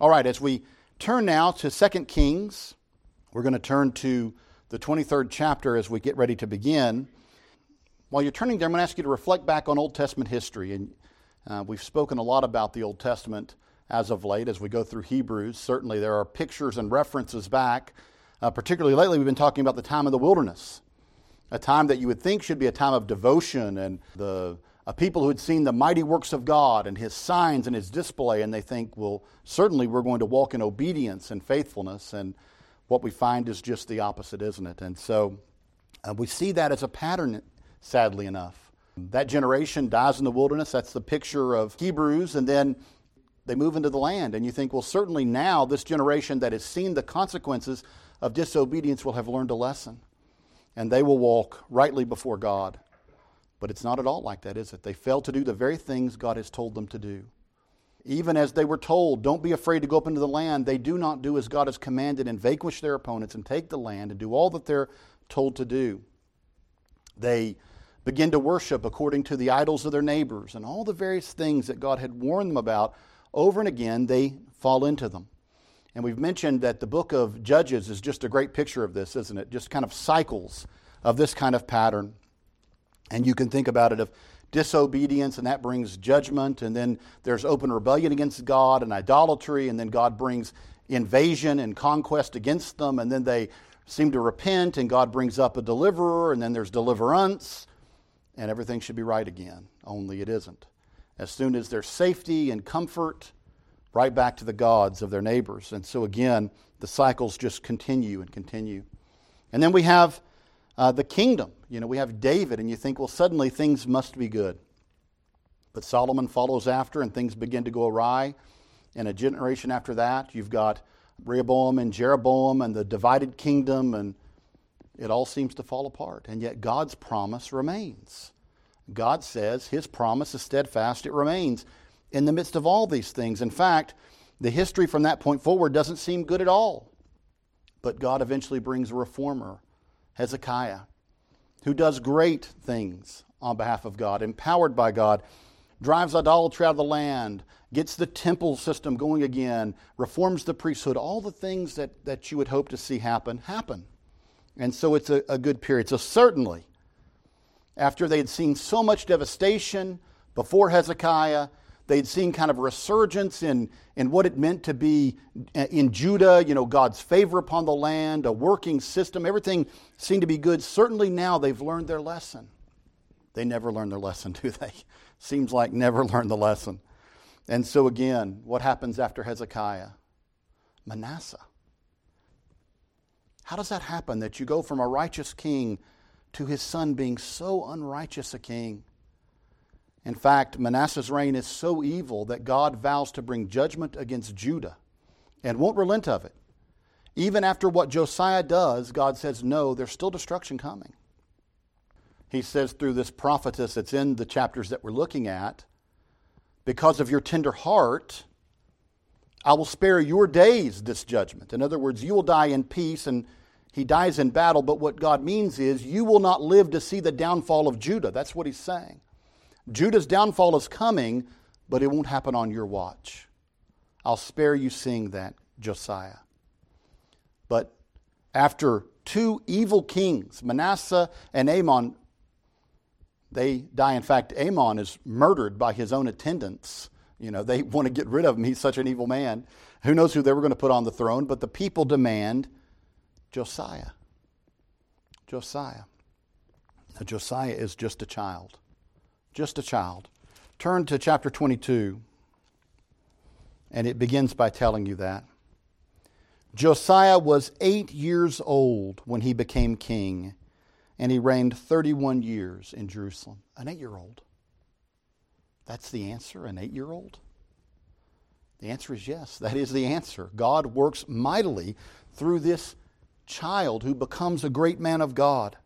All right, as we turn now to 2 Kings, we're going to turn to the 23rd chapter as we get ready to begin. While you're turning there, I'm going to ask you to reflect back on Old Testament history. And uh, we've spoken a lot about the Old Testament as of late as we go through Hebrews. Certainly, there are pictures and references back. Uh, particularly lately, we've been talking about the time of the wilderness, a time that you would think should be a time of devotion and the uh, people who had seen the mighty works of God and his signs and his display, and they think, well, certainly we're going to walk in obedience and faithfulness. And what we find is just the opposite, isn't it? And so uh, we see that as a pattern, sadly enough. That generation dies in the wilderness. That's the picture of Hebrews. And then they move into the land. And you think, well, certainly now this generation that has seen the consequences of disobedience will have learned a lesson. And they will walk rightly before God. But it's not at all like that, is it? They fail to do the very things God has told them to do. Even as they were told, don't be afraid to go up into the land, they do not do as God has commanded and vanquish their opponents and take the land and do all that they're told to do. They begin to worship according to the idols of their neighbors and all the various things that God had warned them about over and again, they fall into them. And we've mentioned that the book of Judges is just a great picture of this, isn't it? Just kind of cycles of this kind of pattern. And you can think about it of disobedience, and that brings judgment, and then there's open rebellion against God and idolatry, and then God brings invasion and conquest against them, and then they seem to repent, and God brings up a deliverer, and then there's deliverance, and everything should be right again, only it isn't. As soon as there's safety and comfort, right back to the gods of their neighbors. And so again, the cycles just continue and continue. And then we have uh, the kingdom. You know, we have David, and you think, well, suddenly things must be good. But Solomon follows after, and things begin to go awry. And a generation after that, you've got Rehoboam and Jeroboam and the divided kingdom, and it all seems to fall apart. And yet God's promise remains. God says his promise is steadfast, it remains in the midst of all these things. In fact, the history from that point forward doesn't seem good at all. But God eventually brings a reformer Hezekiah, who does great things on behalf of God, empowered by God, drives idolatry out of the land, gets the temple system going again, reforms the priesthood, all the things that, that you would hope to see happen, happen. And so it's a, a good period. So, certainly, after they had seen so much devastation before Hezekiah, They'd seen kind of a resurgence in, in what it meant to be uh, in Judah, you know, God's favor upon the land, a working system. Everything seemed to be good. Certainly now they've learned their lesson. They never learn their lesson, do they? Seems like never learn the lesson. And so again, what happens after Hezekiah? Manasseh. How does that happen that you go from a righteous king to his son being so unrighteous a king? In fact, Manasseh's reign is so evil that God vows to bring judgment against Judah and won't relent of it. Even after what Josiah does, God says, no, there's still destruction coming. He says through this prophetess that's in the chapters that we're looking at, because of your tender heart, I will spare your days this judgment. In other words, you will die in peace, and he dies in battle, but what God means is you will not live to see the downfall of Judah. That's what he's saying. Judah's downfall is coming, but it won't happen on your watch. I'll spare you seeing that, Josiah. But after two evil kings, Manasseh and Amon, they die. In fact, Amon is murdered by his own attendants. You know, they want to get rid of him. He's such an evil man. Who knows who they were going to put on the throne, but the people demand Josiah. Josiah. Now, Josiah is just a child just a child. Turn to chapter 22, and it begins by telling you that. Josiah was eight years old when he became king, and he reigned 31 years in Jerusalem. An eight year old. That's the answer, an eight year old? The answer is yes. That is the answer. God works mightily through this child who becomes a great man of God.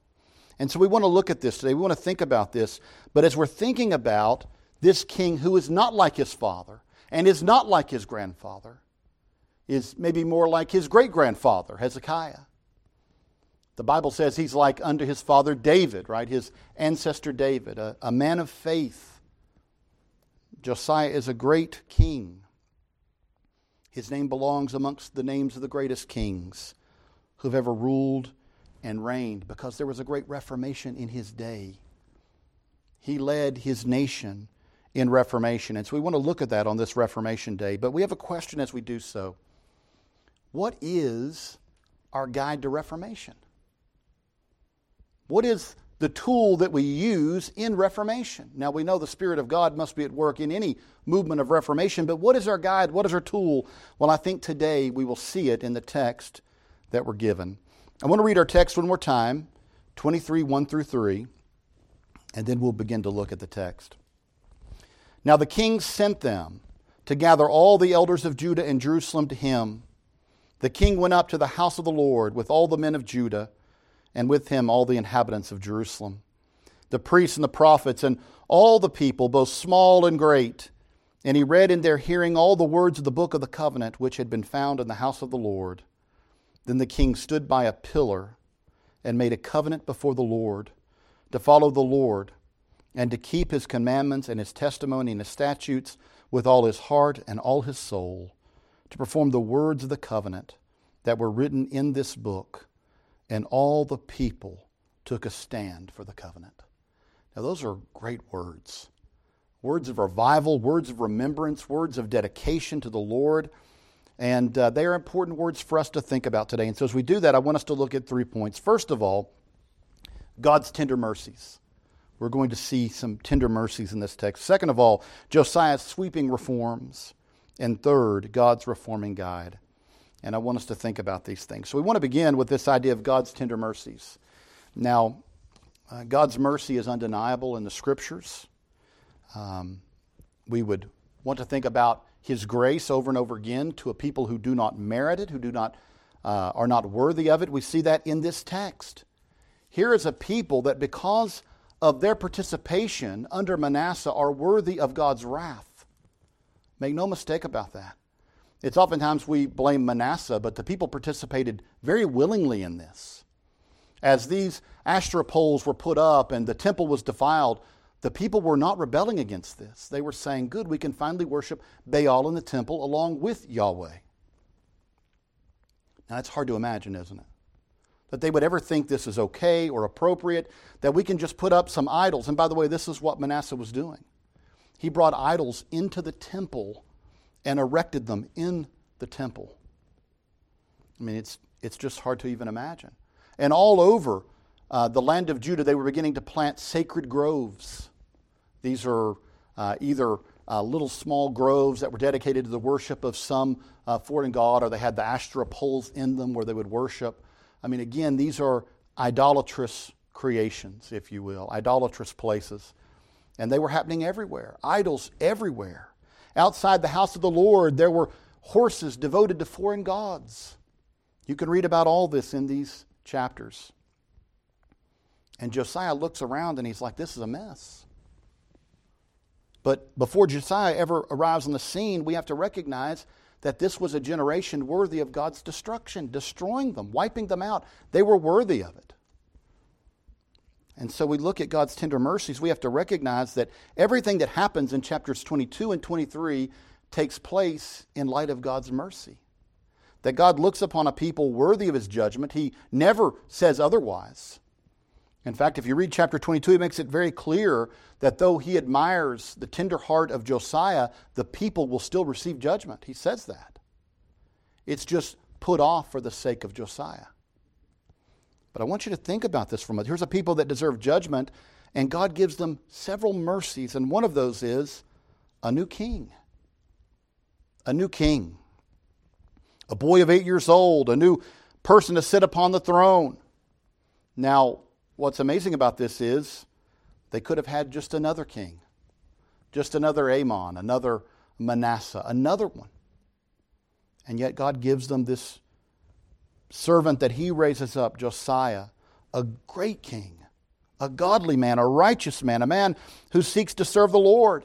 And so we want to look at this today. We want to think about this. But as we're thinking about this king who is not like his father and is not like his grandfather, is maybe more like his great grandfather, Hezekiah. The Bible says he's like unto his father David, right? His ancestor David, a, a man of faith. Josiah is a great king. His name belongs amongst the names of the greatest kings who've ever ruled and reigned because there was a great reformation in his day. He led his nation in reformation. And so we want to look at that on this Reformation Day. But we have a question as we do so What is our guide to reformation? What is the tool that we use in Reformation? Now, we know the Spirit of God must be at work in any movement of Reformation, but what is our guide? What is our tool? Well, I think today we will see it in the text that we're given. I want to read our text one more time 23, 1 through 3, and then we'll begin to look at the text. Now the king sent them to gather all the elders of Judah and Jerusalem to him. The king went up to the house of the Lord with all the men of Judah, and with him all the inhabitants of Jerusalem, the priests and the prophets, and all the people, both small and great. And he read in their hearing all the words of the book of the covenant which had been found in the house of the Lord. Then the king stood by a pillar and made a covenant before the Lord to follow the Lord and to keep his commandments and his testimony and his statutes with all his heart and all his soul, to perform the words of the covenant that were written in this book. And all the people took a stand for the covenant. Now, those are great words words of revival, words of remembrance, words of dedication to the Lord. And uh, they are important words for us to think about today. And so, as we do that, I want us to look at three points. First of all, God's tender mercies. We're going to see some tender mercies in this text. Second of all, Josiah's sweeping reforms. And third, God's reforming guide. And I want us to think about these things. So we want to begin with this idea of God's tender mercies. Now, uh, God's mercy is undeniable in the scriptures. Um, we would want to think about His grace over and over again to a people who do not merit it, who do not, uh, are not worthy of it. We see that in this text. Here is a people that, because of their participation under Manasseh are worthy of God's wrath. Make no mistake about that. It's oftentimes we blame Manasseh, but the people participated very willingly in this. As these Asherah poles were put up and the temple was defiled, the people were not rebelling against this. They were saying, Good, we can finally worship Baal in the temple along with Yahweh. Now, that's hard to imagine, isn't it? that they would ever think this is okay or appropriate, that we can just put up some idols. And by the way, this is what Manasseh was doing. He brought idols into the temple and erected them in the temple. I mean, it's, it's just hard to even imagine. And all over uh, the land of Judah, they were beginning to plant sacred groves. These are uh, either uh, little small groves that were dedicated to the worship of some uh, foreign god, or they had the Asherah poles in them where they would worship. I mean, again, these are idolatrous creations, if you will, idolatrous places. And they were happening everywhere, idols everywhere. Outside the house of the Lord, there were horses devoted to foreign gods. You can read about all this in these chapters. And Josiah looks around and he's like, this is a mess. But before Josiah ever arrives on the scene, we have to recognize that this was a generation worthy of God's destruction, destroying them, wiping them out. They were worthy of it. And so we look at God's tender mercies. We have to recognize that everything that happens in chapters 22 and 23 takes place in light of God's mercy. That God looks upon a people worthy of his judgment. He never says otherwise. In fact, if you read chapter 22, it makes it very clear that though he admires the tender heart of Josiah, the people will still receive judgment. He says that. It's just put off for the sake of Josiah. But I want you to think about this for a moment. Here's a people that deserve judgment, and God gives them several mercies, and one of those is a new king. A new king. A boy of eight years old, a new person to sit upon the throne. Now, what's amazing about this is they could have had just another king, just another Amon, another Manasseh, another one. And yet God gives them this servant that he raises up, Josiah, a great king, a godly man, a righteous man, a man who seeks to serve the Lord.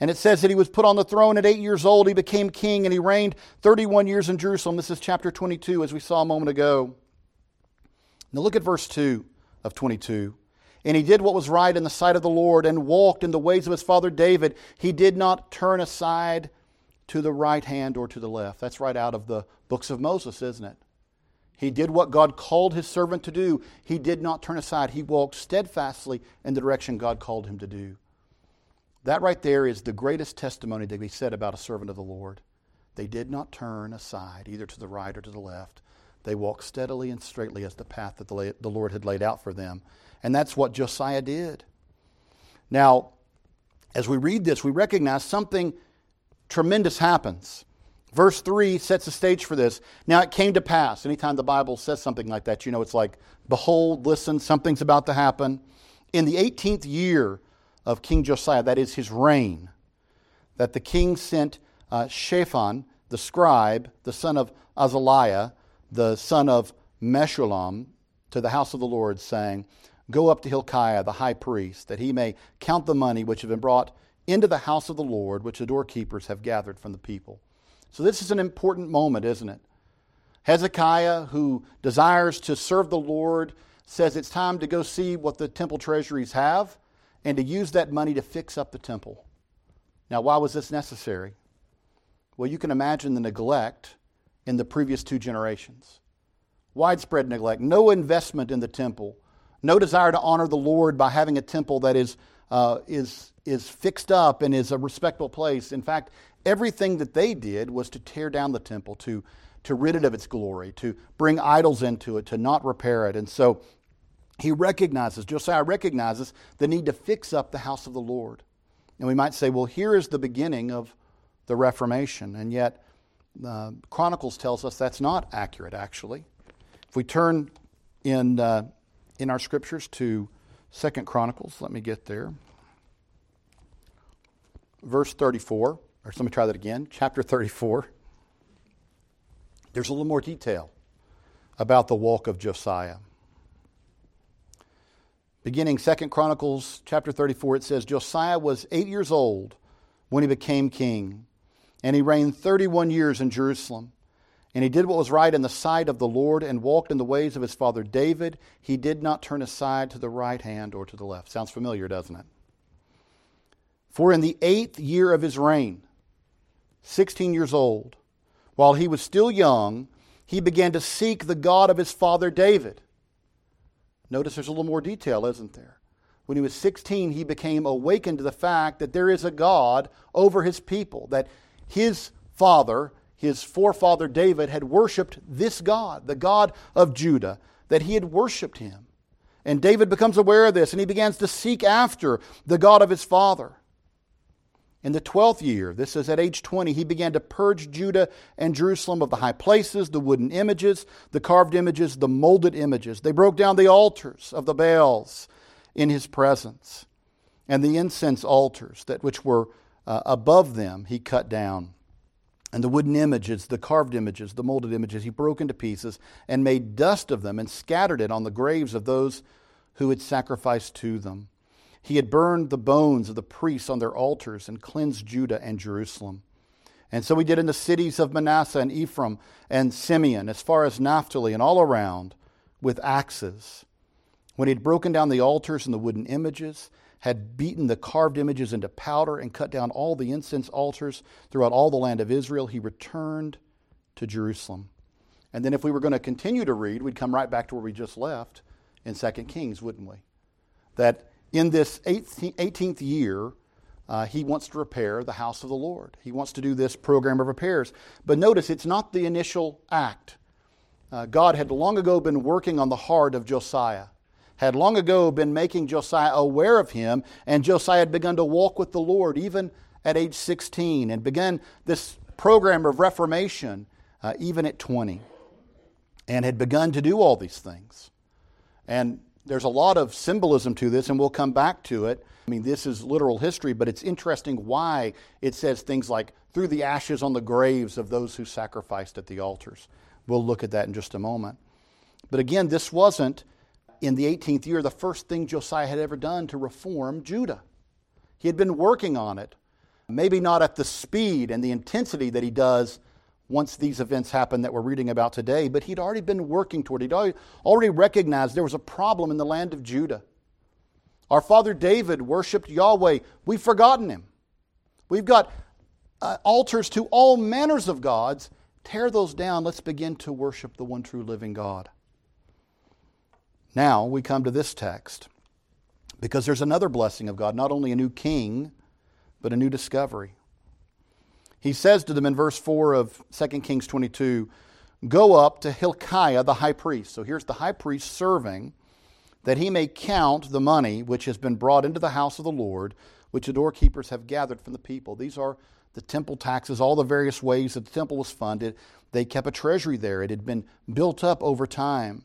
And it says that he was put on the throne at eight years old. He became king and he reigned 31 years in Jerusalem. This is chapter 22, as we saw a moment ago. Now look at verse 2 of 22. And he did what was right in the sight of the Lord and walked in the ways of his father David. He did not turn aside to the right hand or to the left. That's right out of the books of Moses, isn't it? He did what God called his servant to do. He did not turn aside. He walked steadfastly in the direction God called him to do. That right there is the greatest testimony that we said about a servant of the Lord. They did not turn aside, either to the right or to the left. They walked steadily and straightly as the path that the Lord had laid out for them. And that's what Josiah did. Now, as we read this, we recognize something tremendous happens. Verse 3 sets the stage for this. Now it came to pass. Anytime the Bible says something like that, you know it's like, behold, listen, something's about to happen. In the 18th year of King Josiah, that is his reign, that the king sent uh, Shaphan, the scribe, the son of Azaliah, the son of Meshullam, to the house of the Lord, saying, Go up to Hilkiah, the high priest, that he may count the money which have been brought into the house of the Lord, which the doorkeepers have gathered from the people. So, this is an important moment, isn't it? Hezekiah, who desires to serve the Lord, says it's time to go see what the temple treasuries have and to use that money to fix up the temple. Now, why was this necessary? Well, you can imagine the neglect in the previous two generations. Widespread neglect, no investment in the temple, no desire to honor the Lord by having a temple that is, uh, is, is fixed up and is a respectable place. In fact, everything that they did was to tear down the temple, to, to rid it of its glory, to bring idols into it, to not repair it. And so he recognizes, Josiah recognizes the need to fix up the house of the Lord. And we might say, well, here is the beginning of the Reformation. And yet, uh, Chronicles tells us that's not accurate, actually. If we turn in, uh, in our scriptures to Second Chronicles, let me get there. Verse 34, or let me try that again, chapter 34. There's a little more detail about the walk of Josiah. Beginning Second Chronicles chapter 34, it says, Josiah was eight years old when he became king and he reigned 31 years in Jerusalem. And he did what was right in the sight of the Lord and walked in the ways of his father David. He did not turn aside to the right hand or to the left. Sounds familiar, doesn't it? For in the eighth year of his reign, 16 years old, while he was still young, he began to seek the God of his father David. Notice there's a little more detail, isn't there? When he was 16, he became awakened to the fact that there is a God over his people, that his father, his forefather David, had worshiped this God, the God of Judah, that he had worshiped him. And David becomes aware of this and he begins to seek after the God of his father. In the twelfth year, this is at age 20, he began to purge Judah and Jerusalem of the high places, the wooden images, the carved images, the molded images. They broke down the altars of the Baals in his presence, and the incense altars that which were uh, above them he cut down. And the wooden images, the carved images, the molded images, he broke into pieces and made dust of them and scattered it on the graves of those who had sacrificed to them. He had burned the bones of the priests on their altars and cleansed Judah and Jerusalem. And so he did in the cities of Manasseh and Ephraim and Simeon, as far as Naphtali and all around, with axes. When he had broken down the altars and the wooden images, had beaten the carved images into powder and cut down all the incense altars throughout all the land of Israel, he returned to Jerusalem. And then, if we were going to continue to read, we'd come right back to where we just left in 2 Kings, wouldn't we? That in this 18th year, uh, he wants to repair the house of the Lord. He wants to do this program of repairs. But notice, it's not the initial act. Uh, God had long ago been working on the heart of Josiah had long ago been making Josiah aware of him, and Josiah had begun to walk with the Lord even at age 16 and began this program of reformation uh, even at 20 and had begun to do all these things. And there's a lot of symbolism to this, and we'll come back to it. I mean, this is literal history, but it's interesting why it says things like, through the ashes on the graves of those who sacrificed at the altars. We'll look at that in just a moment. But again, this wasn't in the 18th year the first thing Josiah had ever done to reform Judah. He had been working on it, maybe not at the speed and the intensity that he does once these events happen that we're reading about today, but he'd already been working toward it. He'd already recognized there was a problem in the land of Judah. Our father David worshiped Yahweh. We've forgotten him. We've got uh, altars to all manners of gods. Tear those down. Let's begin to worship the one true living God. Now we come to this text because there's another blessing of God, not only a new king, but a new discovery. He says to them in verse 4 of 2 Kings 22 Go up to Hilkiah the high priest. So here's the high priest serving that he may count the money which has been brought into the house of the Lord, which the doorkeepers have gathered from the people. These are the temple taxes, all the various ways that the temple was funded. They kept a treasury there, it had been built up over time.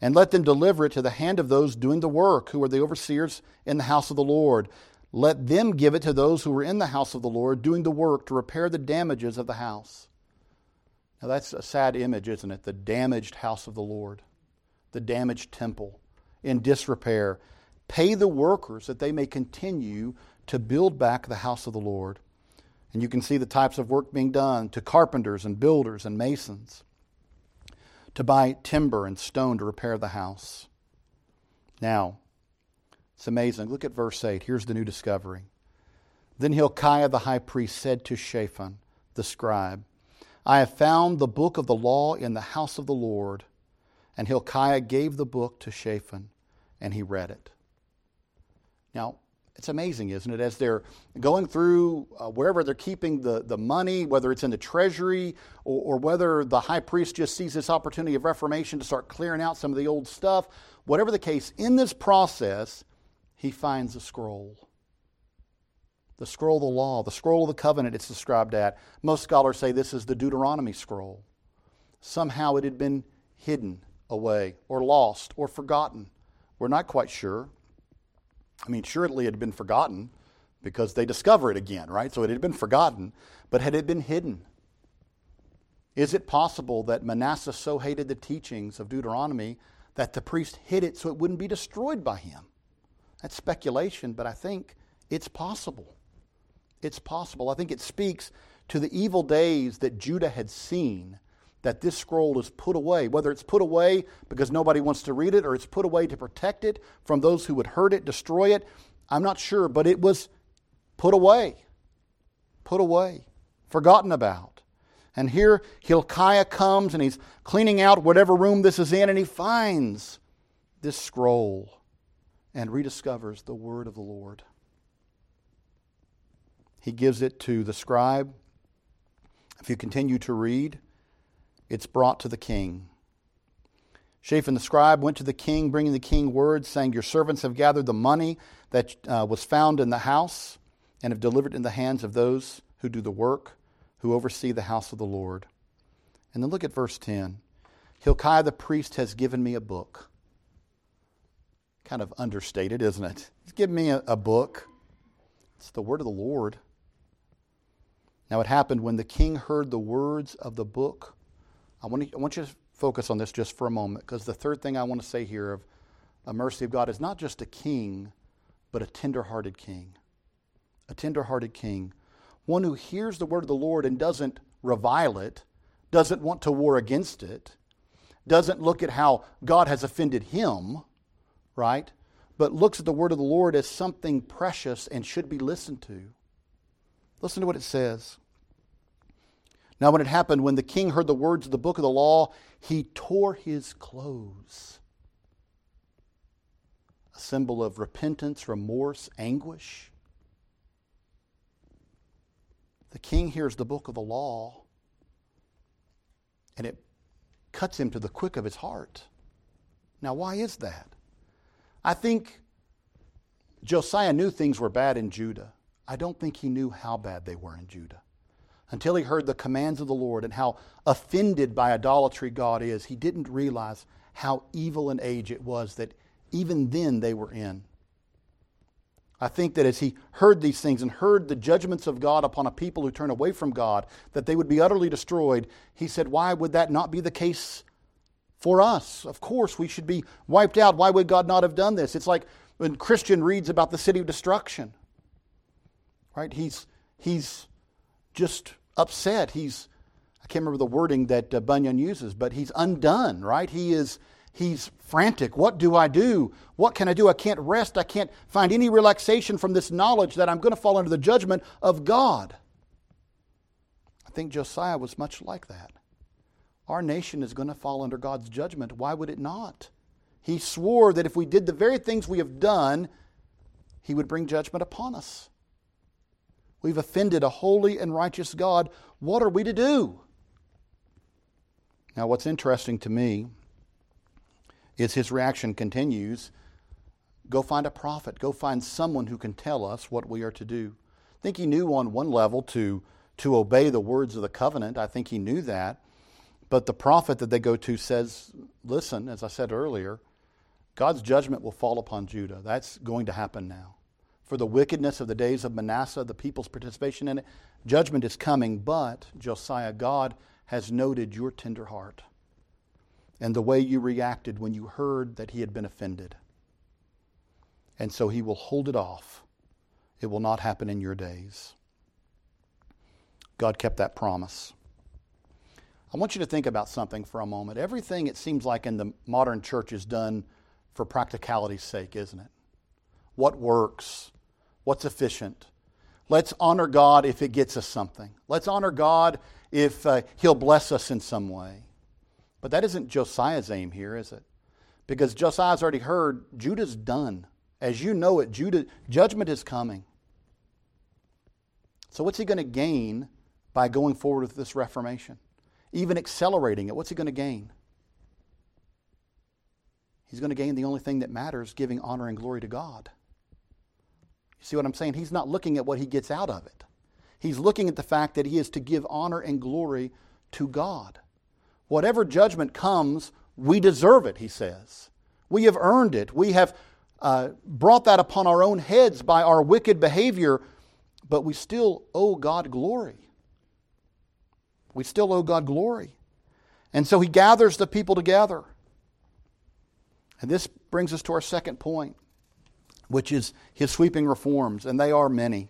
And let them deliver it to the hand of those doing the work, who are the overseers in the house of the Lord. Let them give it to those who were in the house of the Lord, doing the work to repair the damages of the house. Now, that's a sad image, isn't it? The damaged house of the Lord, the damaged temple in disrepair. Pay the workers that they may continue to build back the house of the Lord. And you can see the types of work being done to carpenters and builders and masons to buy timber and stone to repair the house. Now, it's amazing. Look at verse 8. Here's the new discovery. Then Hilkiah the high priest said to Shaphan the scribe, I have found the book of the law in the house of the Lord. And Hilkiah gave the book to Shaphan, and he read it. Now, it's amazing, isn't it? As they're going through uh, wherever they're keeping the, the money, whether it's in the treasury or, or whether the high priest just sees this opportunity of reformation to start clearing out some of the old stuff, whatever the case, in this process, he finds a scroll. The scroll of the law, the scroll of the covenant, it's described at. Most scholars say this is the Deuteronomy scroll. Somehow it had been hidden away or lost or forgotten. We're not quite sure. I mean, surely it had been forgotten because they discover it again, right? So it had been forgotten, but had it been hidden? Is it possible that Manasseh so hated the teachings of Deuteronomy that the priest hid it so it wouldn't be destroyed by him? That's speculation, but I think it's possible. It's possible. I think it speaks to the evil days that Judah had seen that this scroll is put away, whether it's put away because nobody wants to read it or it's put away to protect it from those who would hurt it, destroy it. I'm not sure, but it was put away. Put away. Forgotten about. And here Hilkiah comes and he's cleaning out whatever room this is in and he finds this scroll and rediscovers the word of the Lord. He gives it to the scribe. If you continue to read, it's brought to the king. Shaphan the scribe went to the king, bringing the king word, saying, Your servants have gathered the money that uh, was found in the house and have delivered in the hands of those who do the work, who oversee the house of the Lord. And then look at verse 10. Hilkiah the priest has given me a book. Kind of understated, isn't it? He's given me a, a book. It's the word of the Lord. Now it happened when the king heard the words of the book I want, to, I want you to focus on this just for a moment because the third thing I want to say here of a mercy of God is not just a king, but a tender-hearted king. A tender-hearted king. One who hears the word of the Lord and doesn't revile it, doesn't want to war against it, doesn't look at how God has offended him, right? But looks at the word of the Lord as something precious and should be listened to. Listen to what it says. Now, when it happened, when the king heard the words of the book of the law, he tore his clothes. A symbol of repentance, remorse, anguish. The king hears the book of the law, and it cuts him to the quick of his heart. Now, why is that? I think Josiah knew things were bad in Judah. I don't think he knew how bad they were in Judah until he heard the commands of the Lord and how offended by idolatry God is, he didn't realize how evil an age it was that even then they were in. I think that as he heard these things and heard the judgments of God upon a people who turn away from God, that they would be utterly destroyed, he said, Why would that not be the case for us? Of course, we should be wiped out. Why would God not have done this? It's like when Christian reads about the city of destruction. Right? He's, he's just upset. He's, I can't remember the wording that uh, Bunyan uses, but he's undone, right? He is, he's frantic. What do I do? What can I do? I can't rest. I can't find any relaxation from this knowledge that I'm going to fall under the judgment of God. I think Josiah was much like that. Our nation is going to fall under God's judgment. Why would it not? He swore that if we did the very things we have done, He would bring judgment upon us. We've offended a holy and righteous God. What are we to do? Now, what's interesting to me is his reaction continues Go find a prophet, go find someone who can tell us what we are to do. I think he knew on one level to, to obey the words of the covenant. I think he knew that. But the prophet that they go to says, Listen, as I said earlier, God's judgment will fall upon Judah. That's going to happen now. For the wickedness of the days of Manasseh, the people's participation in it, judgment is coming. But, Josiah, God has noted your tender heart and the way you reacted when you heard that he had been offended. And so he will hold it off. It will not happen in your days. God kept that promise. I want you to think about something for a moment. Everything, it seems like, in the modern church is done for practicality's sake, isn't it? What works? What's efficient? Let's honor God if it gets us something. Let's honor God if uh, he'll bless us in some way. But that isn't Josiah's aim here, is it? Because Josiah's already heard Judah's done. As you know it, Judah, judgment is coming. So, what's he going to gain by going forward with this reformation? Even accelerating it, what's he going to gain? He's going to gain the only thing that matters giving honor and glory to God. You see what I'm saying? He's not looking at what he gets out of it. He's looking at the fact that he is to give honor and glory to God. Whatever judgment comes, we deserve it, he says. We have earned it. We have uh, brought that upon our own heads by our wicked behavior, but we still owe God glory. We still owe God glory. And so he gathers the people together. And this brings us to our second point, which is his sweeping reforms, and they are many.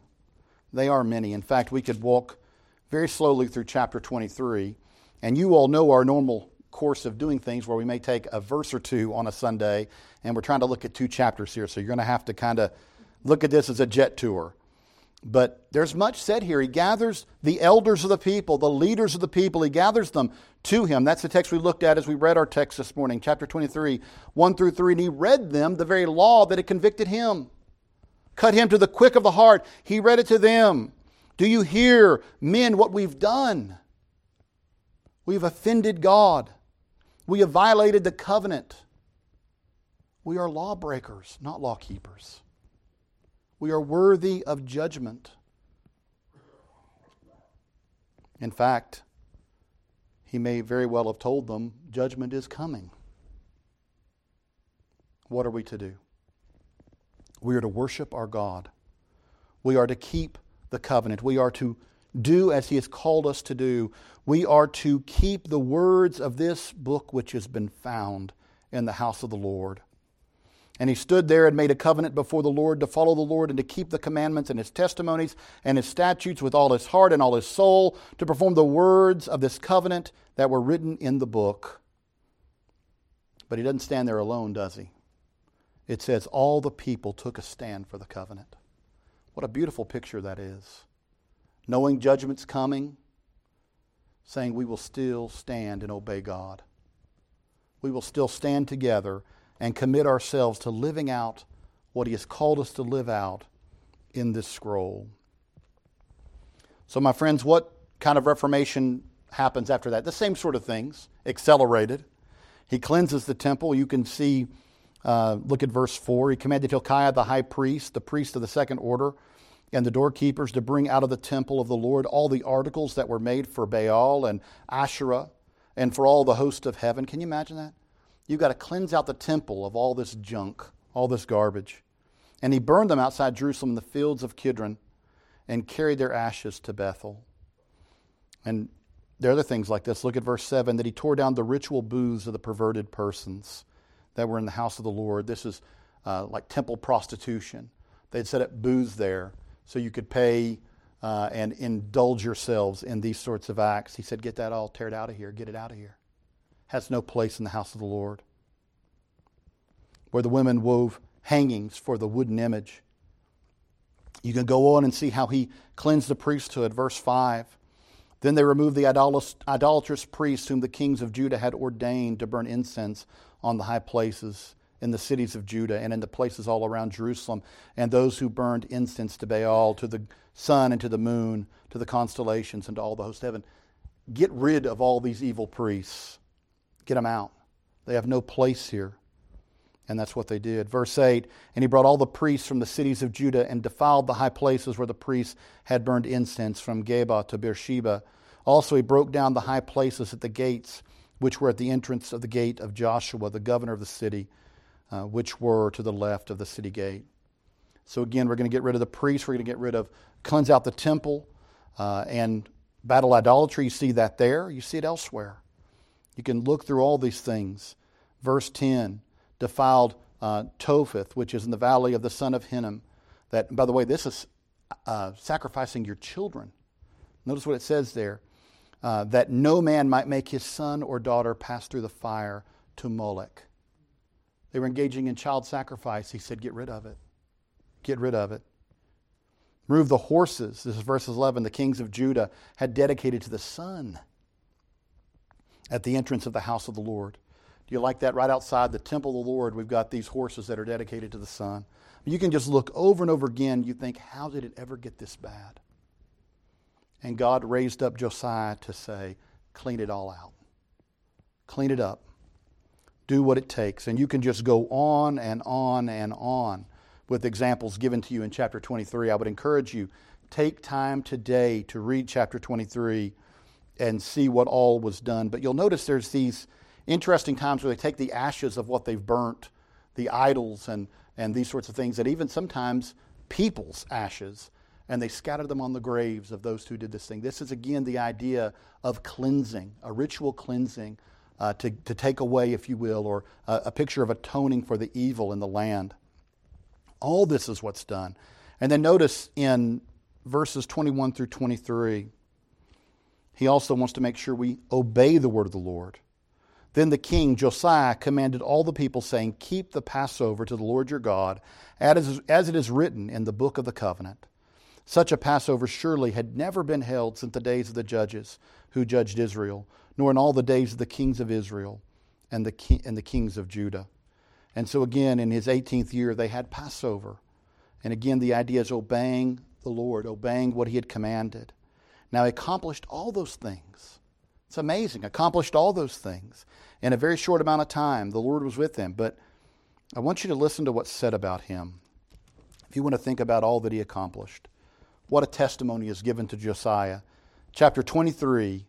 They are many. In fact, we could walk very slowly through chapter 23. And you all know our normal course of doing things where we may take a verse or two on a Sunday, and we're trying to look at two chapters here. So you're going to have to kind of look at this as a jet tour. But there's much said here. He gathers the elders of the people, the leaders of the people, he gathers them to him. That's the text we looked at as we read our text this morning, chapter 23, 1 through 3. And he read them the very law that had convicted him cut him to the quick of the heart. He read it to them. Do you hear, men, what we've done? We've offended God. We have violated the covenant. We are lawbreakers, not law keepers. We are worthy of judgment. In fact, he may very well have told them, judgment is coming. What are we to do? We are to worship our God. We are to keep the covenant. We are to do as He has called us to do. We are to keep the words of this book which has been found in the house of the Lord. And he stood there and made a covenant before the Lord to follow the Lord and to keep the commandments and his testimonies and his statutes with all his heart and all his soul, to perform the words of this covenant that were written in the book. But he doesn't stand there alone, does he? it says, All the people took a stand for the covenant. What a beautiful picture that is. Knowing judgment's coming, saying we will still stand and obey God. We will still stand together and commit ourselves to living out what He has called us to live out in this scroll. So, my friends, what kind of reformation happens after that? The same sort of things, accelerated. He cleanses the temple. You can see uh, look at verse 4. He commanded Hilkiah the high priest, the priest of the second order, and the doorkeepers to bring out of the temple of the Lord all the articles that were made for Baal and Asherah and for all the host of heaven. Can you imagine that? You've got to cleanse out the temple of all this junk, all this garbage. And he burned them outside Jerusalem in the fields of Kidron and carried their ashes to Bethel. And there are other things like this. Look at verse 7 that he tore down the ritual booths of the perverted persons that were in the house of the Lord. This is uh, like temple prostitution. They'd set up booths there so you could pay uh, and indulge yourselves in these sorts of acts. He said, Get that all, tear out of here, get it out of here. Has no place in the house of the Lord. Where the women wove hangings for the wooden image. You can go on and see how he cleansed the priesthood. Verse 5 Then they removed the idolatrous priests whom the kings of Judah had ordained to burn incense on the high places in the cities of Judah and in the places all around Jerusalem, and those who burned incense to Baal, to the sun and to the moon, to the constellations, and to all the host of heaven. Get rid of all these evil priests. Get them out. They have no place here. And that's what they did. Verse 8 And he brought all the priests from the cities of Judah and defiled the high places where the priests had burned incense, from Geba to Beersheba. Also, he broke down the high places at the gates, which were at the entrance of the gate of Joshua, the governor of the city, uh, which were to the left of the city gate. So, again, we're going to get rid of the priests. We're going to get rid of, cleanse out the temple uh, and battle idolatry. You see that there. You see it elsewhere. You can look through all these things. Verse 10 defiled uh, Topheth, which is in the valley of the son of Hinnom. That, by the way, this is uh, sacrificing your children. Notice what it says there uh, that no man might make his son or daughter pass through the fire to Molech. They were engaging in child sacrifice. He said, Get rid of it. Get rid of it. Remove the horses. This is verses 11. The kings of Judah had dedicated to the sun at the entrance of the house of the Lord. Do you like that? Right outside the temple of the Lord, we've got these horses that are dedicated to the sun. You can just look over and over again. You think, how did it ever get this bad? And God raised up Josiah to say, clean it all out. Clean it up. Do what it takes. And you can just go on and on and on with examples given to you in chapter 23. I would encourage you, take time today to read chapter 23 and see what all was done. But you'll notice there's these interesting times where they take the ashes of what they've burnt, the idols and, and these sorts of things, and even sometimes people's ashes, and they scatter them on the graves of those who did this thing. This is again the idea of cleansing, a ritual cleansing uh, to, to take away, if you will, or a, a picture of atoning for the evil in the land. All this is what's done. And then notice in verses 21 through 23, he also wants to make sure we obey the word of the Lord. Then the king Josiah commanded all the people, saying, Keep the Passover to the Lord your God, as it is written in the book of the covenant. Such a Passover surely had never been held since the days of the judges who judged Israel, nor in all the days of the kings of Israel and the, ki- and the kings of Judah. And so, again, in his 18th year, they had Passover. And again, the idea is obeying the Lord, obeying what he had commanded. Now, he accomplished all those things it's amazing. Accomplished all those things in a very short amount of time. The Lord was with him. But I want you to listen to what's said about him. If you want to think about all that he accomplished, what a testimony is given to Josiah. Chapter 23,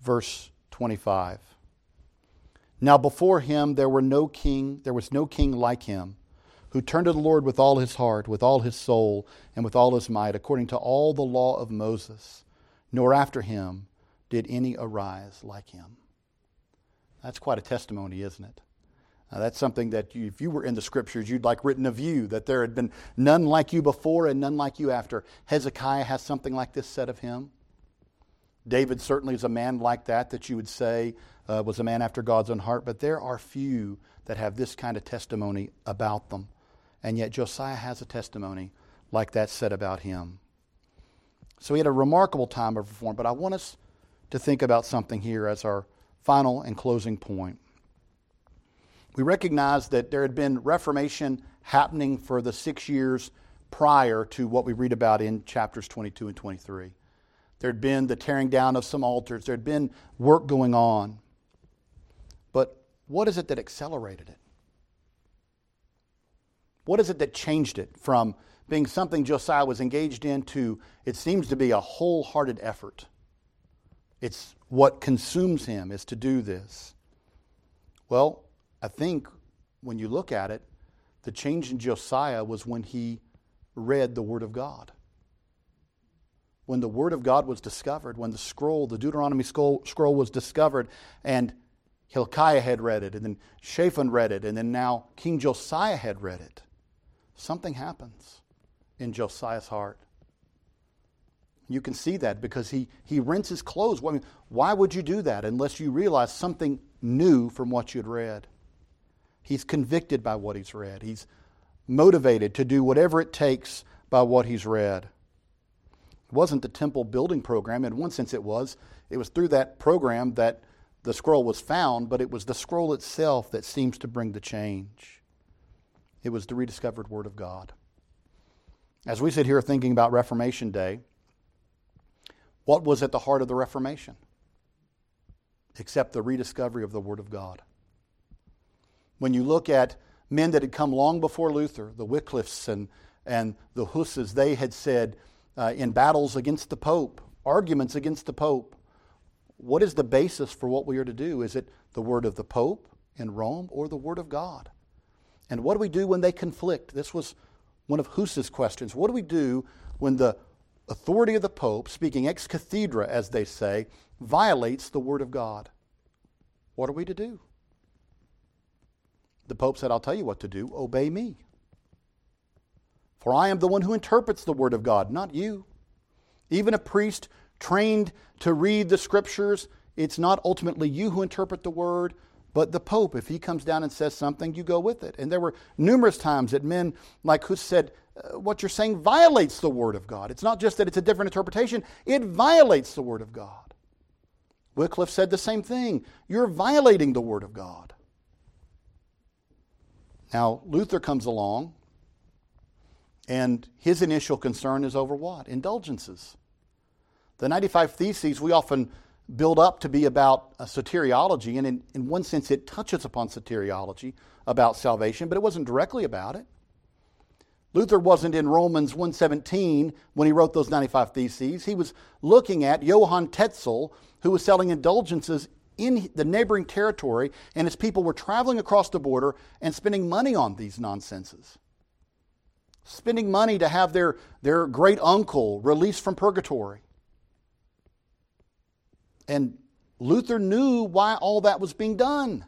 verse 25. Now before him there were no king, there was no king like him, who turned to the Lord with all his heart, with all his soul, and with all his might, according to all the law of Moses, nor after him did any arise like him. That's quite a testimony, isn't it? Now, that's something that you, if you were in the scriptures, you'd like written of you, that there had been none like you before and none like you after. Hezekiah has something like this said of him. David certainly is a man like that, that you would say uh, was a man after God's own heart, but there are few that have this kind of testimony about them. And yet Josiah has a testimony like that said about him. So he had a remarkable time of reform, but I want us to think about something here as our final and closing point. We recognize that there had been Reformation happening for the six years prior to what we read about in chapters 22 and 23. There had been the tearing down of some altars, there had been work going on. But what is it that accelerated it? What is it that changed it from being something Josiah was engaged in to it seems to be a wholehearted effort? It's what consumes him is to do this. Well, I think when you look at it, the change in Josiah was when he read the Word of God. When the Word of God was discovered, when the scroll, the Deuteronomy scroll, scroll was discovered, and Hilkiah had read it, and then Shaphan read it, and then now King Josiah had read it, something happens in Josiah's heart. You can see that because he, he rents his clothes. I mean, why would you do that unless you realize something new from what you'd read? He's convicted by what he's read. He's motivated to do whatever it takes by what he's read. It wasn't the temple building program. In one sense, it was. It was through that program that the scroll was found, but it was the scroll itself that seems to bring the change. It was the rediscovered Word of God. As we sit here thinking about Reformation Day, what was at the heart of the Reformation? Except the rediscovery of the Word of God. When you look at men that had come long before Luther, the Wycliffes and, and the Husses, they had said uh, in battles against the Pope, arguments against the Pope, what is the basis for what we are to do? Is it the word of the Pope in Rome or the word of God? And what do we do when they conflict? This was one of Huss's questions. What do we do when the authority of the Pope, speaking ex cathedra, as they say, violates the word of God? What are we to do? The Pope said, I'll tell you what to do obey me. For I am the one who interprets the word of God, not you. Even a priest trained to read the scriptures, it's not ultimately you who interpret the word, but the Pope. If he comes down and says something, you go with it. And there were numerous times that men like Huss said, uh, what you're saying violates the Word of God. It's not just that it's a different interpretation, it violates the Word of God. Wycliffe said the same thing. You're violating the Word of God. Now, Luther comes along, and his initial concern is over what? Indulgences. The 95 Theses we often build up to be about uh, soteriology, and in, in one sense it touches upon soteriology about salvation, but it wasn't directly about it. Luther wasn't in Romans 1:17 when he wrote those 95 Theses. He was looking at Johann Tetzel, who was selling indulgences in the neighboring territory, and his people were traveling across the border and spending money on these nonsenses. Spending money to have their, their great uncle released from purgatory. And Luther knew why all that was being done.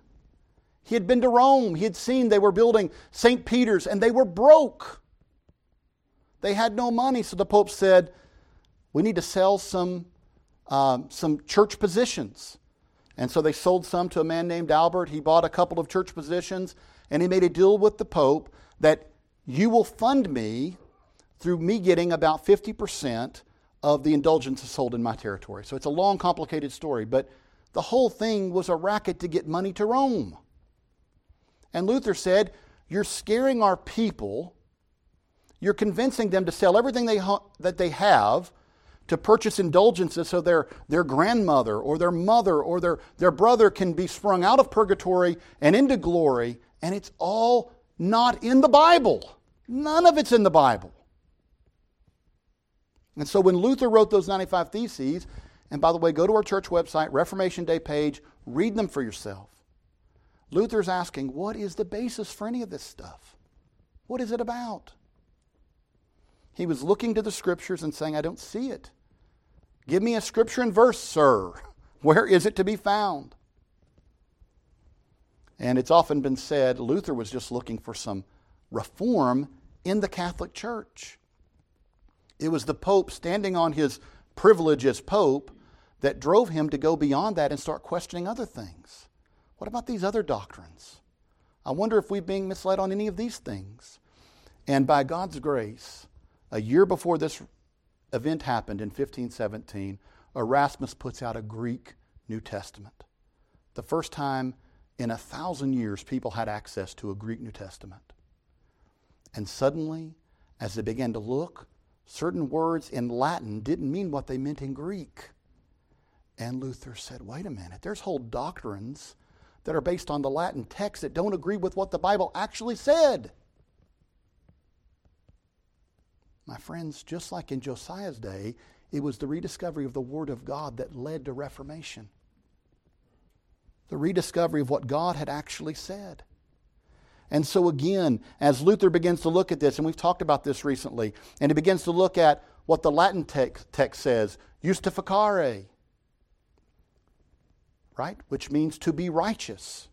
He had been to Rome. He had seen they were building St. Peter's and they were broke. They had no money. So the Pope said, We need to sell some, um, some church positions. And so they sold some to a man named Albert. He bought a couple of church positions and he made a deal with the Pope that you will fund me through me getting about 50% of the indulgences sold in my territory. So it's a long, complicated story, but the whole thing was a racket to get money to Rome. And Luther said, You're scaring our people. You're convincing them to sell everything they ha- that they have to purchase indulgences so their, their grandmother or their mother or their, their brother can be sprung out of purgatory and into glory. And it's all not in the Bible. None of it's in the Bible. And so when Luther wrote those 95 Theses, and by the way, go to our church website, Reformation Day page, read them for yourself. Luther's asking, what is the basis for any of this stuff? What is it about? He was looking to the scriptures and saying, I don't see it. Give me a scripture and verse, sir. Where is it to be found? And it's often been said Luther was just looking for some reform in the Catholic Church. It was the Pope standing on his privilege as Pope that drove him to go beyond that and start questioning other things. What about these other doctrines? I wonder if we're being misled on any of these things. And by God's grace, a year before this event happened in 1517, Erasmus puts out a Greek New Testament. The first time in a thousand years people had access to a Greek New Testament. And suddenly, as they began to look, certain words in Latin didn't mean what they meant in Greek. And Luther said, wait a minute, there's whole doctrines that are based on the Latin text that don't agree with what the Bible actually said. My friends, just like in Josiah's day, it was the rediscovery of the Word of God that led to Reformation. The rediscovery of what God had actually said. And so, again, as Luther begins to look at this, and we've talked about this recently, and he begins to look at what the Latin text, text says, justificare, right? Which means to be righteous,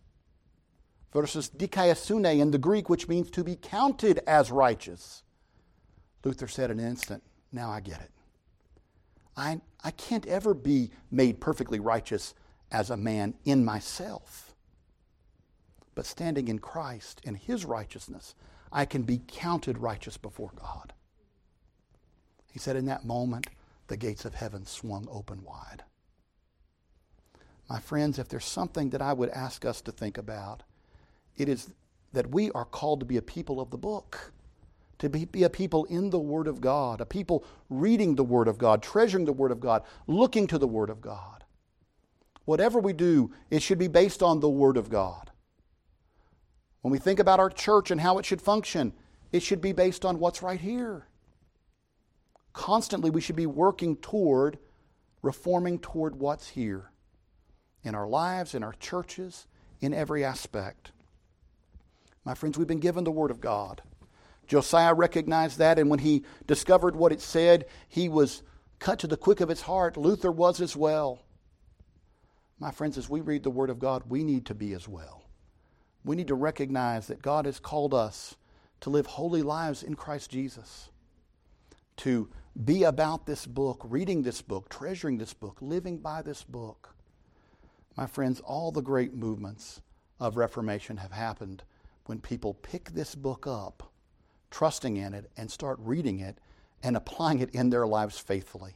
versus dikaiosune in the Greek, which means to be counted as righteous. Luther said in an instant, now I get it. I, I can't ever be made perfectly righteous as a man in myself but standing in Christ and his righteousness, I can be counted righteous before God. He said, in that moment, the gates of heaven swung open wide. My friends, if there's something that I would ask us to think about, it is that we are called to be a people of the book, to be, be, a people in the Word of God, a people reading the Word of God, treasuring the Word of God, looking to the Word of God. Whatever we do, it should be based on the Word of God. When we think about our church and how it should function, it should be based on what's right here. Constantly, we should be working toward reforming toward what's here in our lives, in our churches, in every aspect. My friends, we've been given the Word of God. Josiah recognized that, and when he discovered what it said, he was cut to the quick of his heart. Luther was as well. My friends, as we read the Word of God, we need to be as well. We need to recognize that God has called us to live holy lives in Christ Jesus, to be about this book, reading this book, treasuring this book, living by this book. My friends, all the great movements of Reformation have happened when people pick this book up, trusting in it, and start reading it and applying it in their lives faithfully.